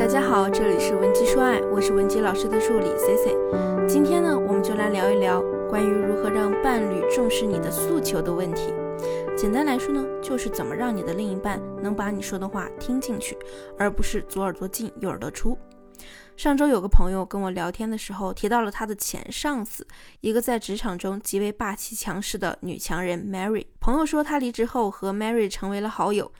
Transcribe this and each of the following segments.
大家好，这里是文姬说爱，我是文姬老师的助理 C C。今天呢，我们就来聊一聊关于如何让伴侣重视你的诉求的问题。简单来说呢，就是怎么让你的另一半能把你说的话听进去，而不是左耳朵进右耳朵出。上周有个朋友跟我聊天的时候，提到了他的前上司，一个在职场中极为霸气强势的女强人 Mary。朋友说，他离职后和 Mary 成为了好友，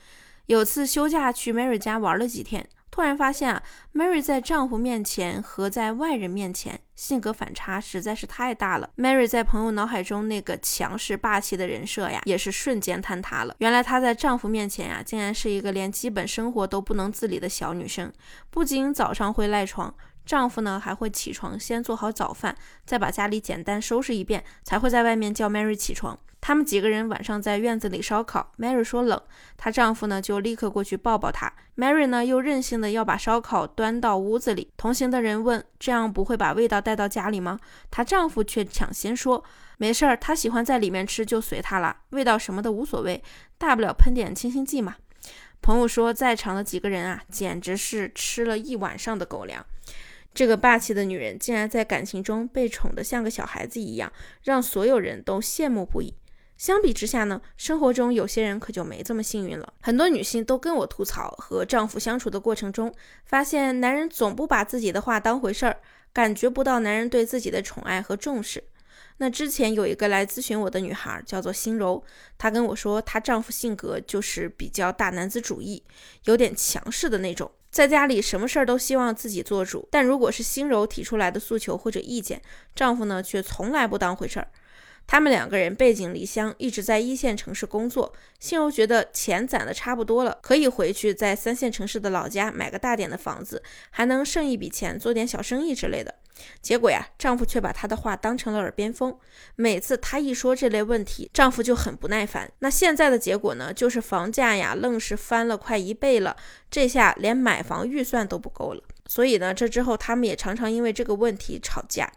有次休假去 Mary 家玩了几天。突然发现啊，Mary 在丈夫面前和在外人面前性格反差实在是太大了。Mary 在朋友脑海中那个强势霸气的人设呀，也是瞬间坍塌了。原来她在丈夫面前呀，竟然是一个连基本生活都不能自理的小女生。不仅早上会赖床，丈夫呢还会起床先做好早饭，再把家里简单收拾一遍，才会在外面叫 Mary 起床。他们几个人晚上在院子里烧烤，Mary 说冷，她丈夫呢就立刻过去抱抱她。Mary 呢又任性的要把烧烤端到屋子里。同行的人问：“这样不会把味道带到家里吗？”她丈夫却抢先说：“没事儿，她喜欢在里面吃就随她了，味道什么的无所谓，大不了喷点清新剂嘛。”朋友说，在场的几个人啊，简直是吃了一晚上的狗粮。这个霸气的女人竟然在感情中被宠得像个小孩子一样，让所有人都羡慕不已。相比之下呢，生活中有些人可就没这么幸运了。很多女性都跟我吐槽，和丈夫相处的过程中，发现男人总不把自己的话当回事儿，感觉不到男人对自己的宠爱和重视。那之前有一个来咨询我的女孩，叫做心柔，她跟我说，她丈夫性格就是比较大男子主义，有点强势的那种，在家里什么事儿都希望自己做主。但如果是心柔提出来的诉求或者意见，丈夫呢却从来不当回事儿。他们两个人背井离乡，一直在一线城市工作。心柔觉得钱攒的差不多了，可以回去在三线城市的老家买个大点的房子，还能剩一笔钱做点小生意之类的。结果呀，丈夫却把她的话当成了耳边风。每次她一说这类问题，丈夫就很不耐烦。那现在的结果呢，就是房价呀，愣是翻了快一倍了。这下连买房预算都不够了。所以呢，这之后他们也常常因为这个问题吵架。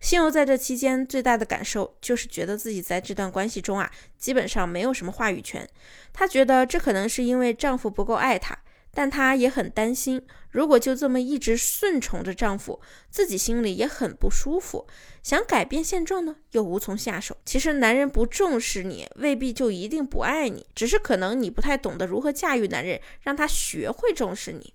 心柔在这期间最大的感受就是觉得自己在这段关系中啊，基本上没有什么话语权。她觉得这可能是因为丈夫不够爱她，但她也很担心，如果就这么一直顺从着丈夫，自己心里也很不舒服。想改变现状呢，又无从下手。其实男人不重视你，未必就一定不爱你，只是可能你不太懂得如何驾驭男人，让他学会重视你。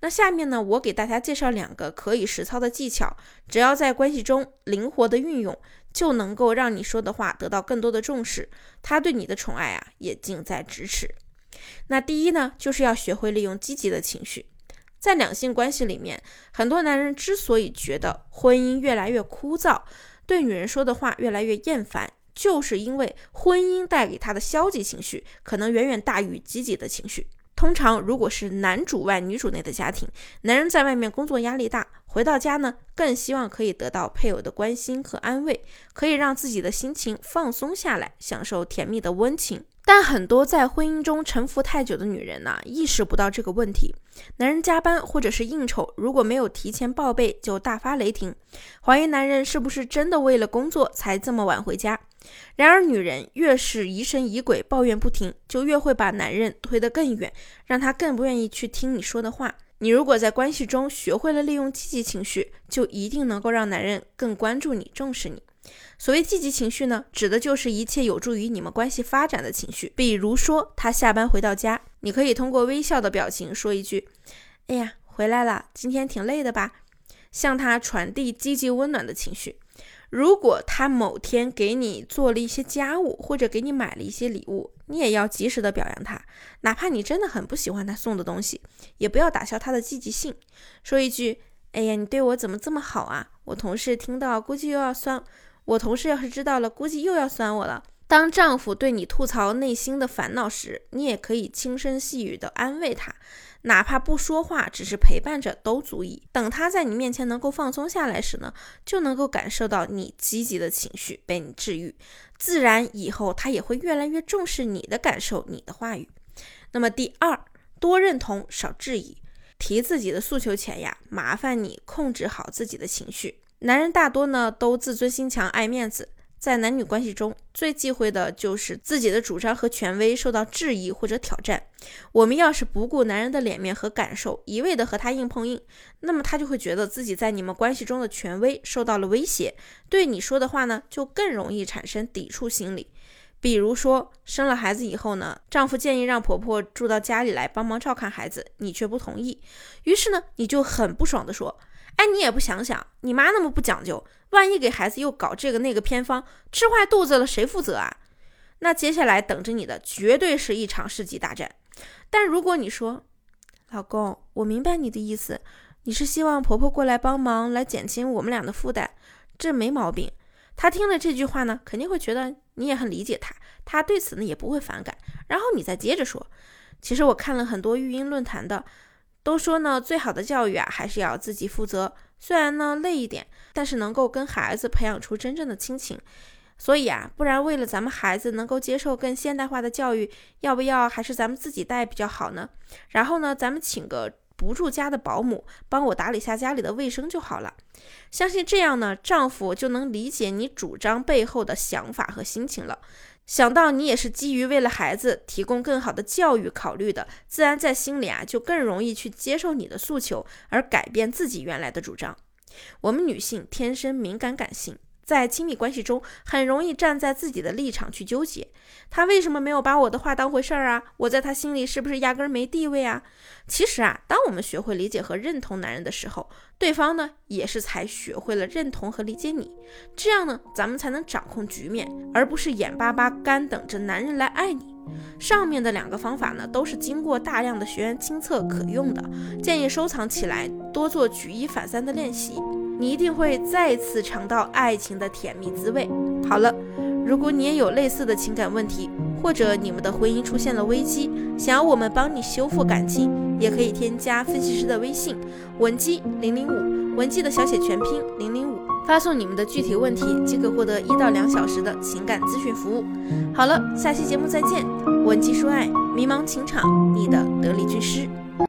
那下面呢，我给大家介绍两个可以实操的技巧，只要在关系中灵活的运用，就能够让你说的话得到更多的重视，他对你的宠爱啊也近在咫尺。那第一呢，就是要学会利用积极的情绪。在两性关系里面，很多男人之所以觉得婚姻越来越枯燥，对女人说的话越来越厌烦，就是因为婚姻带给他的消极情绪可能远远大于积极的情绪。通常，如果是男主外女主内的家庭，男人在外面工作压力大，回到家呢，更希望可以得到配偶的关心和安慰，可以让自己的心情放松下来，享受甜蜜的温情。但很多在婚姻中沉浮太久的女人呢，意识不到这个问题。男人加班或者是应酬，如果没有提前报备，就大发雷霆，怀疑男人是不是真的为了工作才这么晚回家。然而，女人越是疑神疑鬼、抱怨不停，就越会把男人推得更远，让他更不愿意去听你说的话。你如果在关系中学会了利用积极情绪，就一定能够让男人更关注你、重视你。所谓积极情绪呢，指的就是一切有助于你们关系发展的情绪。比如说，他下班回到家，你可以通过微笑的表情说一句：“哎呀，回来了，今天挺累的吧？”向他传递积极温暖的情绪。如果他某天给你做了一些家务，或者给你买了一些礼物，你也要及时的表扬他，哪怕你真的很不喜欢他送的东西，也不要打消他的积极性，说一句：“哎呀，你对我怎么这么好啊？”我同事听到估计又要酸，我同事要是知道了，估计又要酸我了。当丈夫对你吐槽内心的烦恼时，你也可以轻声细语的安慰他。哪怕不说话，只是陪伴着都足以。等他在你面前能够放松下来时呢，就能够感受到你积极的情绪被你治愈，自然以后他也会越来越重视你的感受、你的话语。那么第二，多认同，少质疑。提自己的诉求前呀，麻烦你控制好自己的情绪。男人大多呢都自尊心强、爱面子。在男女关系中最忌讳的就是自己的主张和权威受到质疑或者挑战。我们要是不顾男人的脸面和感受，一味的和他硬碰硬，那么他就会觉得自己在你们关系中的权威受到了威胁，对你说的话呢，就更容易产生抵触心理。比如说，生了孩子以后呢，丈夫建议让婆婆住到家里来帮忙照看孩子，你却不同意，于是呢，你就很不爽的说。哎，你也不想想，你妈那么不讲究，万一给孩子又搞这个那个偏方，吃坏肚子了，谁负责啊？那接下来等着你的绝对是一场世纪大战。但如果你说，老公，我明白你的意思，你是希望婆婆过来帮忙，来减轻我们俩的负担，这没毛病。她听了这句话呢，肯定会觉得你也很理解她，她对此呢也不会反感。然后你再接着说，其实我看了很多育婴论坛的。都说呢，最好的教育啊，还是要自己负责。虽然呢累一点，但是能够跟孩子培养出真正的亲情。所以啊，不然为了咱们孩子能够接受更现代化的教育，要不要还是咱们自己带比较好呢？然后呢，咱们请个不住家的保姆，帮我打理下家里的卫生就好了。相信这样呢，丈夫就能理解你主张背后的想法和心情了。想到你也是基于为了孩子提供更好的教育考虑的，自然在心里啊就更容易去接受你的诉求，而改变自己原来的主张。我们女性天生敏感感性。在亲密关系中，很容易站在自己的立场去纠结，他为什么没有把我的话当回事儿啊？我在他心里是不是压根儿没地位啊？其实啊，当我们学会理解和认同男人的时候，对方呢也是才学会了认同和理解你，这样呢，咱们才能掌控局面，而不是眼巴巴干等着男人来爱你。上面的两个方法呢，都是经过大量的学员亲测可用的，建议收藏起来，多做举一反三的练习。你一定会再次尝到爱情的甜蜜滋味。好了，如果你也有类似的情感问题，或者你们的婚姻出现了危机，想要我们帮你修复感情，也可以添加分析师的微信文姬零零五，文姬的小写全拼零零五，发送你们的具体问题，即可获得一到两小时的情感咨询服务。好了，下期节目再见，文姬说爱，迷茫情场，你的得力军师。